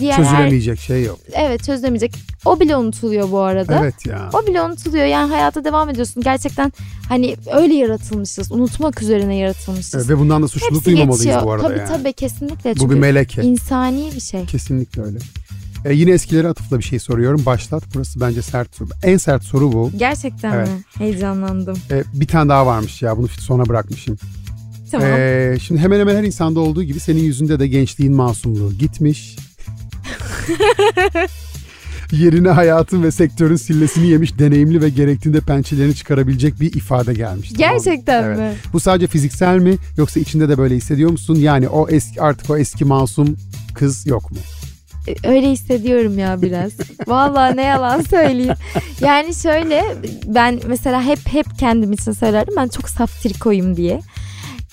diğer her, Çözülemeyecek şey yok. evet çözülemeyecek. O bile unutuluyor bu arada. Evet ya. O bile unutuluyor yani hayata devam ediyorsun. Gerçekten hani öyle yaratılmışız. Unutmak üzerine yaratılmışız. Evet, ve bundan da suçluluk Hepsi duymamalıyız geçiyor. bu arada tabii yani. tabii kesinlikle. Bu Çünkü bir meleke. insani bir şey. Kesinlikle öyle. E, yine eskilere atıfla bir şey soruyorum. Başlat. Burası bence sert soru. En sert soru bu. Gerçekten Evet. mi? Heyecanlandım. E, bir tane daha varmış ya. Bunu sona bırakmışım. Tamam. E, şimdi hemen hemen her insanda olduğu gibi senin yüzünde de gençliğin masumluğu gitmiş. Yerine hayatın ve sektörün sillesini yemiş deneyimli ve gerektiğinde pençelerini çıkarabilecek bir ifade gelmiş. tamam? Gerçekten Evet. mi? Bu sadece fiziksel mi yoksa içinde de böyle hissediyor musun? Yani o eski artık o eski masum kız yok mu? E, Öyle hissediyorum ya biraz. Vallahi ne yalan söyleyeyim. Yani şöyle ben mesela hep hep kendim için söylerdim. Ben çok saf trikoyum diye.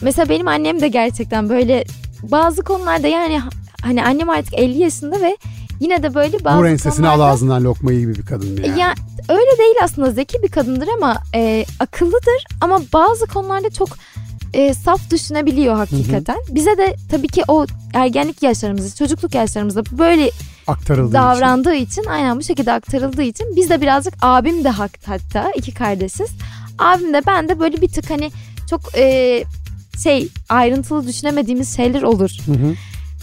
Mesela benim annem de gerçekten böyle bazı konularda yani hani annem artık 50 yaşında ve yine de böyle bazı Vur ensesine al konularda- ağzından lokmayı gibi bir kadın yani. Ya öyle değil aslında zeki bir kadındır ama e, akıllıdır ama bazı konularda çok e, saf düşünebiliyor hakikaten. Bize de tabii ki o ergenlik yaşlarımızda, çocukluk yaşlarımızda böyle Aktarıldığı için. davrandığı için. aynen bu şekilde aktarıldığı için biz de birazcık abim de hak hatta iki kardeşiz. Abim de ben de böyle bir tık hani çok e, şey ayrıntılı düşünemediğimiz şeyler olur. Hı hı.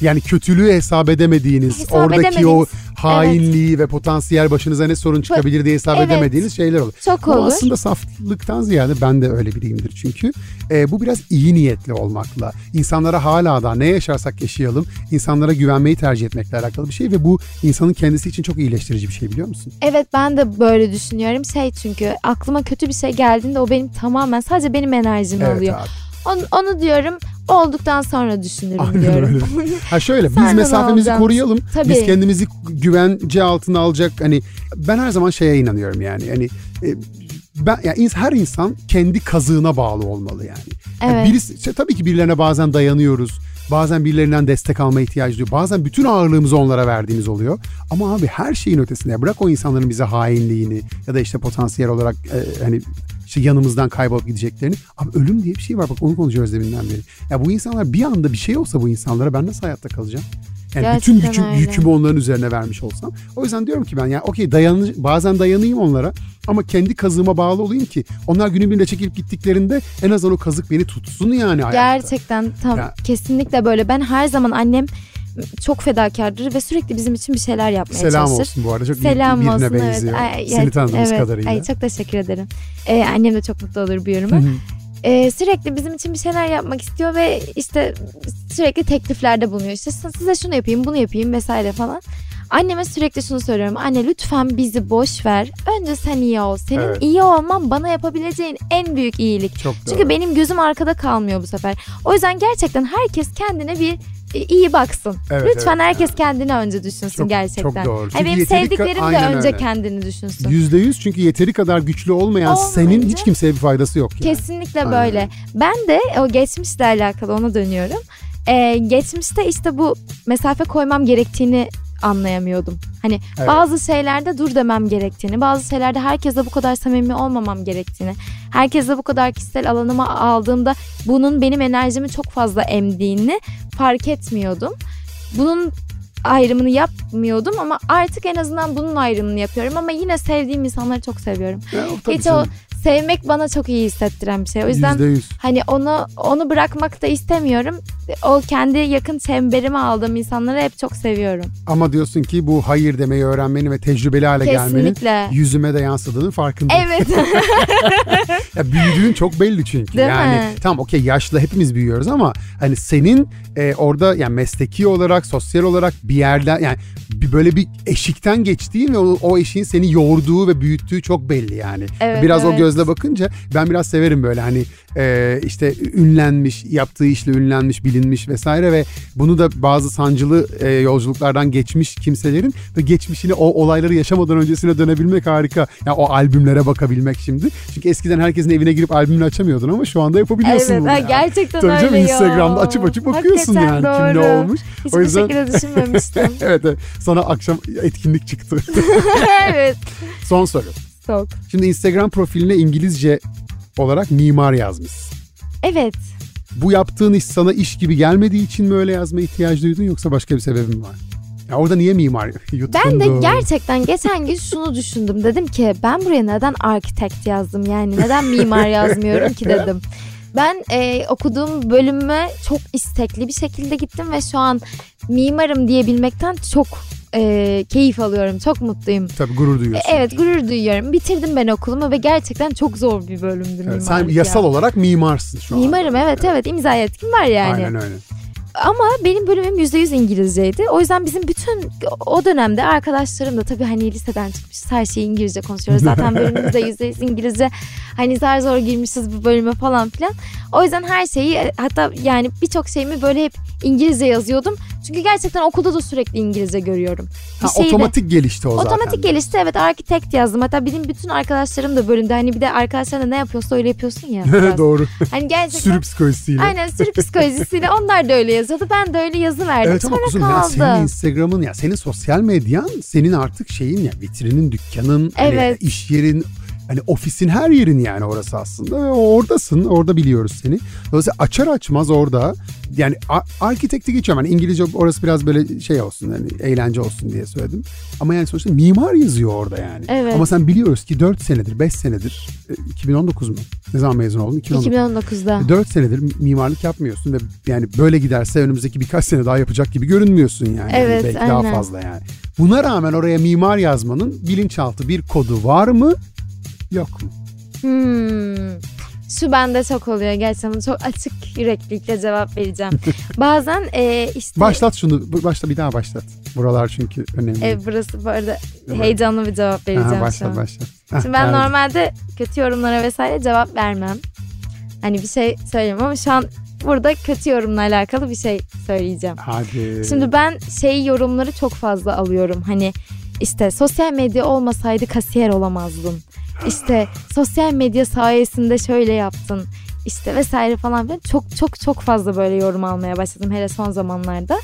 Yani kötülüğü hesap edemediğiniz, Hesap oradaki edemediğiniz, o hainliği ve potansiyel başınıza ne sorun çıkabilir diye hesap Evet. edemediğiniz şeyler olur. Çok Bu olur. aslında saflıktan ziyade ben de öyle biriyimdir çünkü. E, bu biraz iyi niyetli olmakla, insanlara hala da ne yaşarsak yaşayalım, insanlara güvenmeyi tercih etmekle alakalı bir şey ve bu insanın kendisi için çok iyileştirici bir şey biliyor musun? Evet ben de böyle düşünüyorum. Şey çünkü aklıma kötü bir şey geldiğinde o benim tamamen sadece benim enerjimi Evet alıyor. abi. Onu, onu diyorum olduktan sonra düşünürüm Aynen diyorum. öyle. Ha şöyle biz mesafemizi alacaksın. koruyalım. Tabii. Biz kendimizi güvence altına alacak hani ben her zaman şeye inanıyorum yani. Hani e, ben yani her insan kendi kazığına bağlı olmalı yani. Yani Evet. birisi işte tabii ki birilerine bazen dayanıyoruz. Bazen birilerinden destek alma ihtiyacı duyuyor. Bazen bütün ağırlığımızı onlara verdiğimiz oluyor. Ama abi her şeyin ötesinde bırak o insanların bize hainliğini ya da işte potansiyel olarak e, hani işte yanımızdan kaybolup gideceklerini. Abi ölüm diye bir şey var bak onu konuşuyoruz deminden beri. Ya bu insanlar bir anda bir şey olsa bu insanlara ben nasıl hayatta kalacağım? Yani bütün Gerçekten gücüm, öyle. yükümü onların üzerine vermiş olsam. O yüzden diyorum ki ben ya okey dayan, bazen dayanayım onlara ama kendi kazığıma bağlı olayım ki onlar günün birinde çekilip gittiklerinde en azından o kazık beni tutsun yani hayatta. Gerçekten tam Ya- kesinlikle böyle. Ben her zaman annem çok fedakardır ve sürekli bizim için bir şeyler yapmaya Selam çalışır. olsun bu arada çok Selam birine olsun benziyor. evet. Ay, Seni tanıdığımız evet. kadarıyla. Ay, çok teşekkür ederim. Ee, annem de çok mutlu olur bu yoruma. Ee, sürekli bizim için bir şeyler yapmak istiyor ve işte sürekli tekliflerde bulunuyor. İşte size şunu yapayım, bunu yapayım vesaire falan. Anneme sürekli şunu söylüyorum. Anne lütfen bizi boş ver. Önce sen iyi ol. Senin Evet. iyi olman bana yapabileceğin en büyük iyilik. Çok Çünkü doğru. benim gözüm arkada kalmıyor bu sefer. O yüzden gerçekten herkes kendine bir iyi baksın. Evet, Lütfen evet. herkes kendine önce düşünsün Çok- gerçekten. çok doğru. Çünkü benim yeteri ka- sevdiklerim de önce öyle. kendini düşünsün. Yüzde yüz çünkü yeteri kadar güçlü olmayan senin Olmayınca- hiç kimseye bir faydası yok yani. Kesinlikle Aynen böyle. Ben de o geçmişle alakalı ona dönüyorum. Ee, geçmişte işte bu mesafe koymam gerektiğini anlayamıyordum. Hani Evet. bazı şeylerde dur demem gerektiğini, bazı şeylerde herkese bu kadar samimi olmamam gerektiğini, herkese bu kadar kişisel alanıma aldığımda bunun benim enerjimi çok fazla emdiğini fark etmiyordum. Bunun ayrımını yapmıyordum ama artık en azından bunun ayrımını yapıyorum ama yine sevdiğim insanları çok seviyorum. Ya, Hiç canım. o sevmek bana çok iyi hissettiren bir şey. O yüzden Yüzde yüz. hani onu onu bırakmak da istemiyorum. O kendi yakın çemberime aldığım insanları hep çok seviyorum. Ama diyorsun ki bu hayır demeyi öğrenmenin ve tecrübeli hale gelmenin Kesinlikle. yüzüme de yansıdığının farkındayım. Evet. Ya büyüdüğün çok belli çünkü. Değil yani mi? tamam okey yaşlı hepimiz büyüyoruz ama hani senin e, orada yani mesleki olarak, sosyal olarak bir yerden yani bir böyle bir eşikten geçtiğin ve o, o eşiğin seni yoğurduğu ve büyüttüğü çok belli yani. Evet, biraz o evet. Gözle bakınca ben biraz severim böyle hani e, işte ünlenmiş, yaptığı işle ünlenmiş, bilinmiş vesaire ve bunu da bazı sancılı e, yolculuklardan geçmiş kimselerin ve geçmişini o olayları yaşamadan öncesine dönebilmek harika. Yani o albümlere bakabilmek şimdi. Çünkü eskiden herkesin evine girip albümünü açamıyordun ama şu anda yapabiliyorsun evet bunu. yani. gerçekten Tabii öyle ya. Instagram'da açıp açıp bakıyorsun Hakikaten yani kim ne doğru. olmuş. Hiçbir O yüzden- şekilde düşünmemiştim. evet, evet. Sana akşam etkinlik çıktı. evet. Son soru. Çok. Şimdi Instagram profiline İngilizce olarak mimar yazmış. Evet. Bu yaptığın iş sana iş gibi gelmediği için mi öyle yazma ihtiyacı duydun yoksa başka bir sebebi mi var? Ya orada niye mimar yutkundun? Ben de gerçekten geçen gün şunu düşündüm. Dedim ki ben buraya neden arkitekt yazdım yani neden mimar yazmıyorum ki dedim. Ben e, okuduğum bölüme çok istekli bir şekilde gittim ve şu an mimarım diyebilmekten çok e, keyif alıyorum. Çok mutluyum. Tabii gurur duyuyorsun. Evet gurur duyuyorum. Bitirdim ben okulumu ve gerçekten çok zor bir bölümdü Evet, mimarlık sen ya. yasal olarak mimarsın şu an. Mimarım evet evet imza yetkim var yani. Aynen öyle. Ama benim bölümüm %100 İngilizceydi. O yüzden bizim bütün o dönemde arkadaşlarım da tabii hani liseden çıkmışız. Her şeyi İngilizce konuşuyoruz. Zaten bölümümüz de %100 İngilizce. Hani zar zor girmişiz bu bölüme falan filan. O yüzden her şeyi hatta yani birçok şeyimi böyle hep İngilizce yazıyordum. Çünkü gerçekten okulda da sürekli İngilizce görüyorum. Bir Ha, şeyi de- otomatik gelişti o zaten. Otomatik gelişti evet arkitekt yazdım. Hatta benim bütün arkadaşlarım da bölümde hani bir de arkadaşlarla ne yapıyorsa öyle yapıyorsun ya. Doğru. Hani gerçekten Sürü psikolojisiyle. Aynen sürü psikolojisiyle onlar da öyle yazıyordu. Ben de öyle yazı verdim. Evet ama Sonra kuzum ya kaldı. senin Instagram'ın ya senin sosyal medyan senin artık şeyin ya vitrinin, dükkanın, hani Evet. iş yerin, hani ofisin her yerin yani orası aslında ve oradasın. Orada biliyoruz seni. Dolayısıyla açar açmaz orada yani arkitekti geçiyorum. Hani İngilizce orası biraz böyle şey olsun hani eğlence olsun diye söyledim. Ama yani sonuçta mimar yazıyor orada yani. Evet. Ama sen biliyoruz ki 4 senedir, 5 senedir, e, 2019 mu? Ne zaman mezun oldun? 2019. 2019'da. 4 senedir mimarlık yapmıyorsun ve yani böyle giderse önümüzdeki birkaç sene daha yapacak gibi görünmüyorsun yani. Evet, Belki daha aynen. fazla yani. Buna rağmen oraya mimar yazmanın bilinçaltı bir kodu var mı? Yok mu? Hmm. Şu bende çok oluyor gerçekten çok açık yüreklilikle cevap vereceğim. Bazen e, işte Başlat şunu. Başla bir daha başlat. Buralar çünkü önemli. e, burası bu arada Evet. heyecanlı bir cevap Aha, vereceğim şu başla an. başla. Heh, Şimdi ben geldi. normalde kötü yorumlara vesaire cevap vermem. Hani bir şey söyleyeyim ama şu an burada kötü yorumla alakalı bir şey söyleyeceğim. Hadi. Şimdi ben şey yorumları çok fazla alıyorum. Hani işte sosyal medya olmasaydı kasiyer olamazdın. İşte sosyal medya sayesinde şöyle yaptın. İşte vesaire falan filan. Çok çok çok fazla böyle yorum almaya başladım hele son zamanlarda.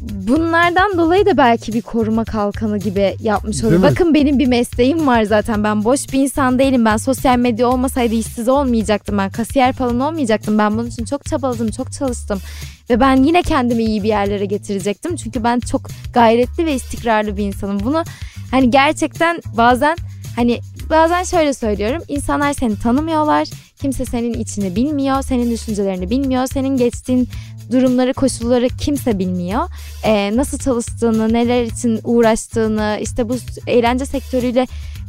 Bunlardan dolayı da belki bir koruma kalkanı gibi yapmış oluyor. Bakın benim bir mesleğim var zaten. Ben boş bir insan değilim. Ben sosyal medya olmasaydı işsiz olmayacaktım. Ben kasiyer falan olmayacaktım. Ben bunun için çok çabaladım, çok çalıştım. Ve ben yine kendimi iyi bir yerlere getirecektim. Çünkü ben çok gayretli ve istikrarlı bir insanım. Bunu hani gerçekten bazen hani bazen şöyle söylüyorum. İnsanlar seni tanımıyorlar. Kimse senin içini bilmiyor. Senin düşüncelerini bilmiyor. Senin geçtiğin durumları, koşulları kimse bilmiyor. Ee, nasıl çalıştığını, neler için uğraştığını, işte bu eğlence sektörüyle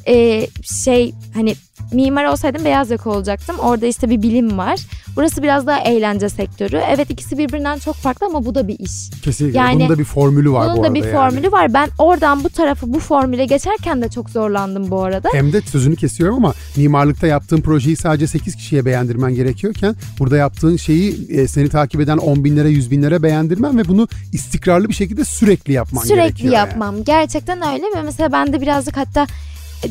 e, şey hani mimar olsaydım beyaz yaka olacaktım. Orada işte bir bilim var. Burası biraz daha eğlence sektörü. Evet ikisi birbirinden çok farklı ama bu da bir iş. Kesinlikle. yani- Bunun da bir formülü var bu Bunun da arada bir yani. formülü var. Ben oradan bu tarafı bu formüle geçerken de çok zorlandım bu arada. Hem de sözünü kesiyorum ama mimarlıkta yaptığın projeyi sadece 8 kişiye beğendirmen gerekiyorken burada yaptığın şeyi e, seni takip eden 10 binlere 100 binlere beğendirmen ve bunu istikrarlı bir şekilde sürekli yapman Sürekli gerekiyor. yani. yapmam. Gerçekten öyle ve mesela ben de birazcık hatta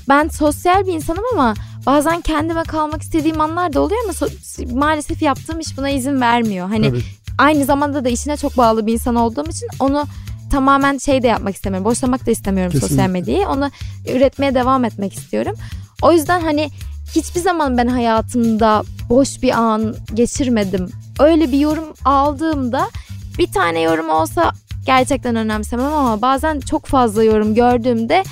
ben sosyal bir insanım ama bazen kendime kalmak istediğim anlar da oluyor ama so- maalesef yaptığım iş buna izin vermiyor. Hani Tabii. aynı zamanda da işine çok bağlı bir insan olduğum için onu tamamen şey de yapmak istemiyorum. Boşlamak da istemiyorum sosyal Kesinlikle. medyayı. Onu üretmeye devam etmek istiyorum. O yüzden hani hiçbir zaman ben hayatımda boş bir an geçirmedim. Öyle bir yorum aldığımda bir tane yorum olsa gerçekten önemsemem ama bazen çok fazla yorum gördüğümde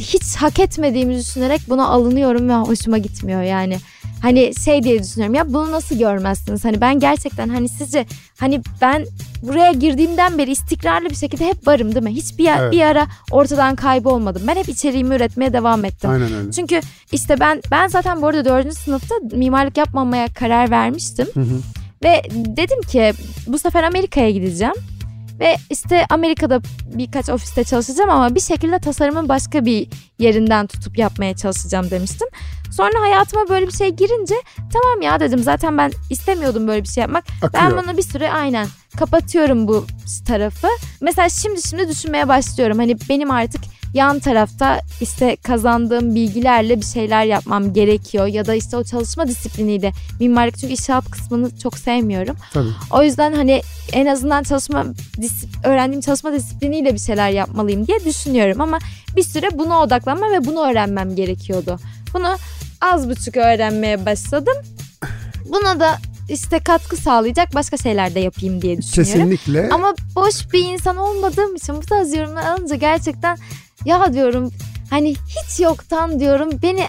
hiç hak etmediğimi düşünerek buna alınıyorum ve hoşuma gitmiyor yani. Hani şey diye düşünüyorum ya bunu nasıl görmezsiniz? Hani ben gerçekten hani sizce hani ben buraya girdiğimden beri istikrarlı bir şekilde hep varım değil mi? Hiçbir yer- Evet. bir ara ortadan kaybolmadım. Ben hep içeriğimi üretmeye devam ettim. Aynen öyle. Çünkü işte ben ben zaten bu arada dördüncü sınıfta mimarlık yapmamaya karar vermiştim. Hı hı. Ve dedim ki bu sefer Amerika'ya gideceğim. Ve işte Amerika'da birkaç ofiste çalışacağım ama bir şekilde tasarımın başka bir yerinden tutup yapmaya çalışacağım demiştim. Sonra hayatıma böyle bir şey girince tamam ya dedim zaten ben istemiyordum böyle bir şey yapmak. Ben Akıyor. bunu bir süre aynen kapatıyorum bu tarafı. Mesela şimdi şimdi düşünmeye başlıyorum. Hani benim artık yan tarafta işte kazandığım bilgilerle bir şeyler yapmam gerekiyor. Ya da işte o çalışma disipliniyle mimarlık çünkü inşaat kısmını çok sevmiyorum. Tabii. O yüzden hani en azından çalışma öğrendiğim çalışma disipliniyle bir şeyler yapmalıyım diye düşünüyorum ama bir süre buna odaklanma ve bunu öğrenmem gerekiyordu. Bunu az buçuk öğrenmeye başladım. Buna da işte katkı sağlayacak başka şeyler de yapayım diye düşünüyorum. Kesinlikle. Ama boş bir insan olmadığım için bu tarz yorumlar alınca gerçekten ya diyorum hani hiç yoktan diyorum beni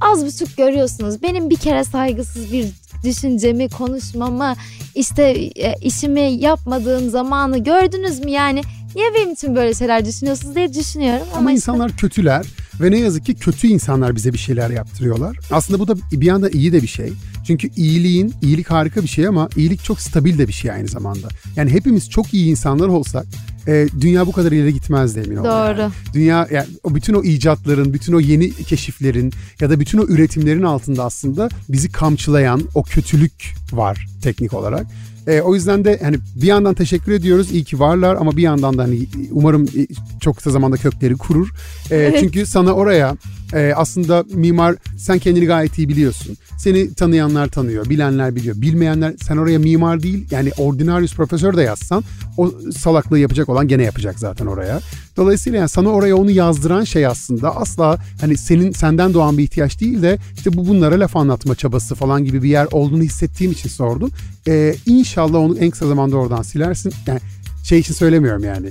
az buçuk görüyorsunuz. Benim bir kere saygısız bir düşüncemi, konuşmamı, işte e, işimi yapmadığım zamanı gördünüz mü yani? Niye benim için böyle şeyler düşünüyorsunuz diye düşünüyorum. Ama, Ama işte- insanlar kötüler ve ne yazık ki kötü insanlar bize bir şeyler yaptırıyorlar. Aslında bu da bir yandan iyi de bir şey. Çünkü iyiliğin, iyilik harika bir şey ama iyilik çok stabil de bir şey aynı zamanda. Yani hepimiz çok iyi insanlar olsak e, dünya bu kadar ileri gitmezdi emin ol. Doğru. yani. Dünya yani bütün o icatların, bütün o yeni keşiflerin ya da bütün o üretimlerin altında aslında bizi kamçılayan o kötülük var teknik olarak. E, o yüzden de hani bir yandan teşekkür ediyoruz iyi ki varlar ama bir yandan da hani umarım e, çok kısa zamanda kökleri kurur. E, Çünkü sana oraya e, aslında mimar sen kendini gayet iyi biliyorsun. Seni tanıyanlar tanıyor, bilenler biliyor. Bilmeyenler sen oraya mimar değil yani ordinarius profesör de yazsan o salaklığı yapacak olan gene yapacak zaten oraya. Dolayısıyla yani sana oraya onu yazdıran şey aslında asla hani senin senden doğan bir ihtiyaç değil de işte bu bunlara laf anlatma çabası falan gibi bir yer olduğunu hissettiğim için sordum. Ee, inşallah onu en kısa zamanda oradan silersin. Yani şey için söylemiyorum yani.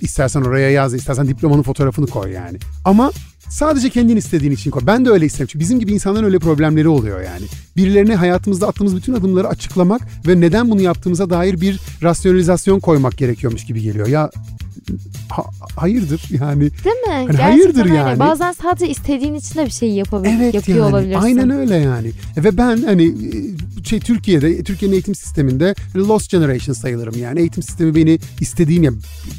İstersen oraya yaz, istersen diplomanın fotoğrafını koy yani. Ama sadece kendin istediğin için koy. Ben de öyle isterim. Çünkü bizim gibi insanların öyle problemleri oluyor yani. Birilerine hayatımızda attığımız bütün adımları açıklamak ve neden bunu yaptığımıza dair bir rasyonalizasyon koymak gerekiyormuş gibi geliyor. Ya ha- hayırdır yani. Değil mi? Gerçekten Hani hayırdır öyle. yani. Bazen sadece istediğin için de bir şey yapabil- Evet yapıyor yani olabilirsin. aynen öyle yani. Ve ben hani e, şey Türkiye'de Türkiye'nin eğitim sisteminde lost generation sayılırım yani. Eğitim sistemi beni istediğim ya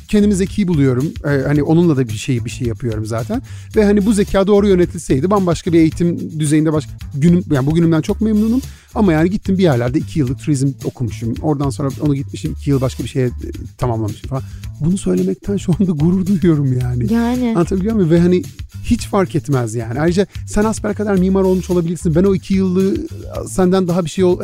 kendimi zeki buluyorum. Ee, hani onunla da bir şey bir şey yapıyorum zaten. Ve hani bu zeka doğru yönetilseydi bambaşka bir eğitim düzeyinde başka günüm yani bugünümden çok memnunum. Ama yani gittim bir yerlerde iki yıllık turizm okumuşum. Oradan sonra onu gitmişim iki yıl başka bir şeye e, tamamlamışım falan. Bunu söylemekten şu anda gurur duyuyorum yani. Yani. Anlatabiliyor muyum? Ve hani hiç fark etmez yani. Ayrıca sen asper kadar mimar olmuş olabilirsin. Ben o iki yıllığı senden daha bir şey ol...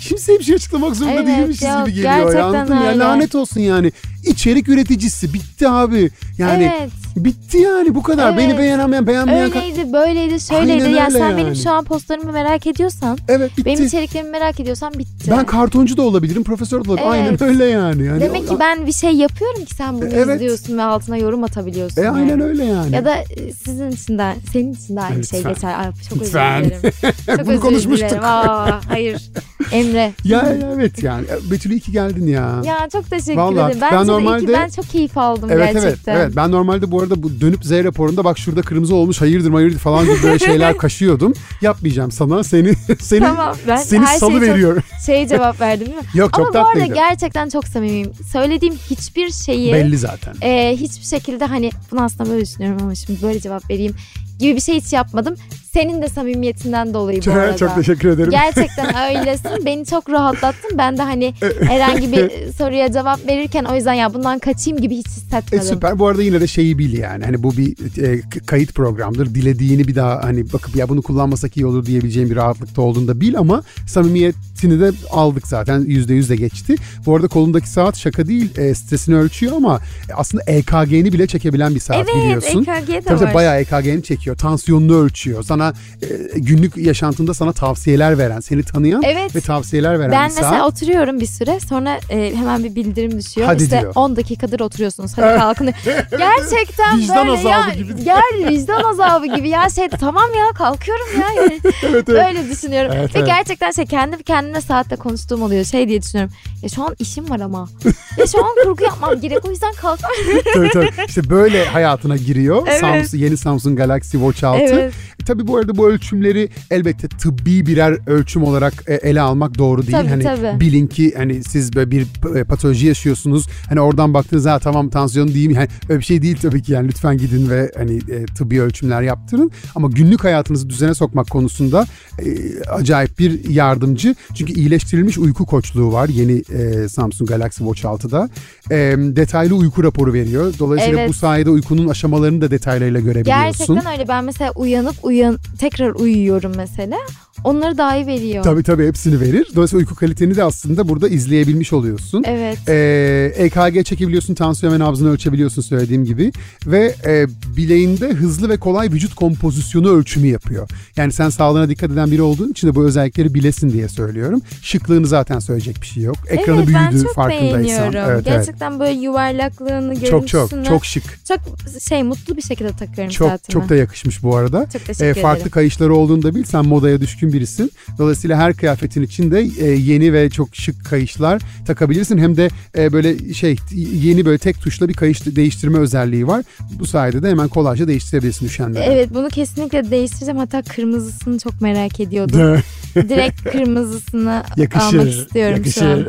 Kimseye bir şey açıklamak zorunda Evet değilmişiz ya, gibi geliyor ya. Anladın mı? Ya öyle. lanet olsun yani. İçerik üreticisi. Bitti abi. Yani evet. bitti yani bu kadar. Evet. Beni beğenemeyen beğenmeyen... ka- Öyleydi, böyleydi, şöyleydi. Aynen ya öyle sen yani. benim şu an postlarımı merak ediyorsan, Evet bitti. benim içeriklerimi merak ediyorsan bitti. Ben kartoncu da olabilirim, profesör de olabilirim. Evet. Aynen öyle yani. yani Demek ki ben bir şey yapıyorum ki sen bunu Evet. izliyorsun ve altına yorum atabiliyorsun. E aynen yani. öyle yani. Ya da e, sizin için de, senin için de aynı şey Lütfen. geçer. Ay, çok Lütfen. özür dilerim. Çok Bunu özür konuşmuştuk. dilerim. Aa, hayır. Emre. Ya evet yani. Betül iyi ki geldin ya. Ya çok teşekkür Vallahi ederim. ben Bence iyi normalde- ki ben çok keyif aldım Evet gerçekten. evet evet. Ben normalde bu arada bu dönüp Z raporunda bak şurada kırmızı olmuş hayırdır hayırdır falan gibi böyle şeyler kaşıyordum. Yapmayacağım sana. Seni seni Tamam ben seni her salı şeye veriyor. çok şey cevap verdim değil mi? Yok çok Ama bu arada gerçekten çok samimiyim. Söylediğim hiçbir şeyi Belli zaten. e, hiçbir şekilde hani bunu aslında böyle düşünüyorum ama şimdi böyle cevap vereyim gibi bir şey hiç yapmadım. Senin de samimiyetinden dolayı bu arada. Çok teşekkür ederim. Gerçekten öylesin. Beni çok rahatlattın. Ben de hani herhangi bir soruya cevap verirken o yüzden ya bundan kaçayım gibi hiç E, hissetmedim. süper. Bu arada yine de şeyi bil yani. Hani bu bir e, kayıt programdır. Dilediğini bir daha hani bakıp ya bunu kullanmasak iyi olur diyebileceğim bir rahatlıkta olduğunu da bil ama samimiyetini de aldık zaten. Yüzde yüz de geçti. Bu arada kolundaki saat şaka değil. E, stresini ölçüyor ama aslında EKG'ni bile çekebilen bir saat evet biliyorsun. EKG de Tabii var. tabii bayağı EKG'ni çekiyor. Tansiyonunu ölçüyor. Sana e, günlük yaşantında sana tavsiyeler veren, seni tanıyan Evet. ve tavsiyeler veren Ben bir mesela oturuyorum bir süre sonra e, hemen bir bildirim düşüyor. Hadi işte diyor. 10 dakikadır oturuyorsunuz hadi kalkın. Gerçekten Vicdan böyle azabı ya, gibi. Ger vicdan azabı gibi ya şey tamam ya kalkıyorum ya. Yani evet, evet. Böyle düşünüyorum. Evet, Ve evet. gerçekten şey kendi kendine saatte konuştuğum oluyor. Şey diye düşünüyorum. Ya şu an işim var ama. Ya şu an kurgu yapmam gerek o yüzden kalkmam. tabii, tabii. İşte böyle hayatına giriyor. Evet. Samsung, yeni Samsung Galaxy Watch 6. Evet. E, Tabii bu arada bu ölçümleri elbette tıbbi birer ölçüm olarak e, ele almak doğru değil. Tabii, hani tabii. bilin ki hani siz böyle bir e, patoloji yaşıyorsunuz. Hani oradan baktığınızda ha, tamam tansiyon değil mi? Yani öyle bir şey değil tabii ki yani lütfen gidin ve hani e, tıbbi ölçümler yaptırın. Ama günlük hayatınızı düzene sokmak konusunda e, acayip bir yardımcı. Çünkü iyileştirilmiş uyku koçluğu var yeni e, Samsung Galaxy Watch 6'da. E, detaylı uyku raporu veriyor. Dolayısıyla Evet. bu sayede uykunun aşamalarını da detaylarıyla görebiliyorsun. Gerçekten öyle. Ben mesela uyanıp uyan tekrar uyuyorum mesela. Onları dahi veriyor. Tabii tabii hepsini verir. Dolayısıyla uyku kaliteni de aslında burada izleyebilmiş oluyorsun. Evet. Ee, EKG çekebiliyorsun, tansiyon ve nabzını ölçebiliyorsun söylediğim gibi. Ve e, bileğinde hızlı ve kolay vücut kompozisyonu ölçümü yapıyor. Yani sen sağlığına dikkat eden biri olduğun için de bu özellikleri bilesin diye söylüyorum. Şıklığını zaten söyleyecek bir şey yok. Ekranı evet, ben büyüdü çok farkındaysan. Evet, evet. Gerçekten böyle yuvarlaklığını, görüntüsünü Çok çok çok şık. çok şey mutlu bir şekilde takıyorum Çok saatime. çok da yakışmış bu arada. Çok teşekkür E, farklı ederim. kayışları olduğunu da bil. Sen modaya düşkün birisin. Dolayısıyla her kıyafetin içinde e, yeni ve çok şık kayışlar takabilirsin. Hem de e, böyle şey yeni böyle tek tuşla bir kayış değiştirme özelliği var. Bu sayede de hemen kolayca değiştirebilirsin üşenmeden. Evet bunu kesinlikle değiştireceğim. Hatta kırmızısını çok merak ediyordum. Direkt kırmızısını yakışır. almak istiyorum yakışır. şu an.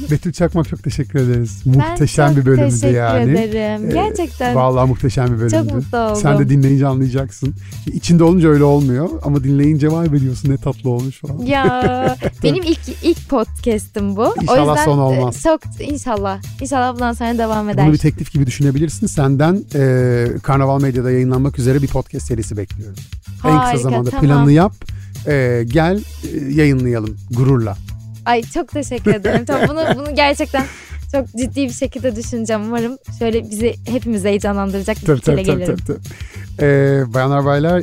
Betül Çakmak çok teşekkür ederiz. Ben Muhteşem çok bir bölümdü teşekkür yani. ederim. Ee, Gerçekten Vallahi muhteşem bir bölümdü. çok mutlu oldum. Sen de dinleyince anlayacaksın. İçinde olunca öyle olmuyor ama dinleyince vay be diyorsun ne tatlı olmuş falan. Ya benim ilk ilk podcast'im bu. İnşallah o yüzden son olmaz. Çok inşallah. İnşallah bundan sonra devam eder. Bunu bir teklif gibi düşünebilirsin. Senden e, Karnaval Medya'da yayınlanmak üzere bir podcast serisi bekliyoruz. en Harika, kısa zamanda tamam. planını yap. e, gel e, yayınlayalım gururla. Ay çok teşekkür ederim. Tamam, bunu bunu gerçekten çok ciddi bir şekilde düşüneceğim. Umarım şöyle bizi hepimiz heyecanlandıracak bir Tabii tabii tabii. gelirim. tabii, tabii. E, bayanlar baylar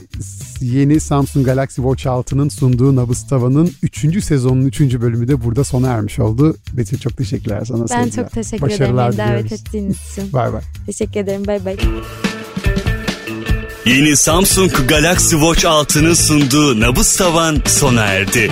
yeni Samsung Galaxy Watch 6'nın sunduğu Nabız Tava'nın 3. sezonun 3. bölümü de burada sona ermiş oldu. Betül çok teşekkürler sana. Ben sevgiler. çok teşekkür Başarılar ederim davet ettiğiniz için. Bay bay. Teşekkür ederim. Bay bay. Yeni Samsung Galaxy Watch 6'nın sunduğu Nabız Tavan sona erdi.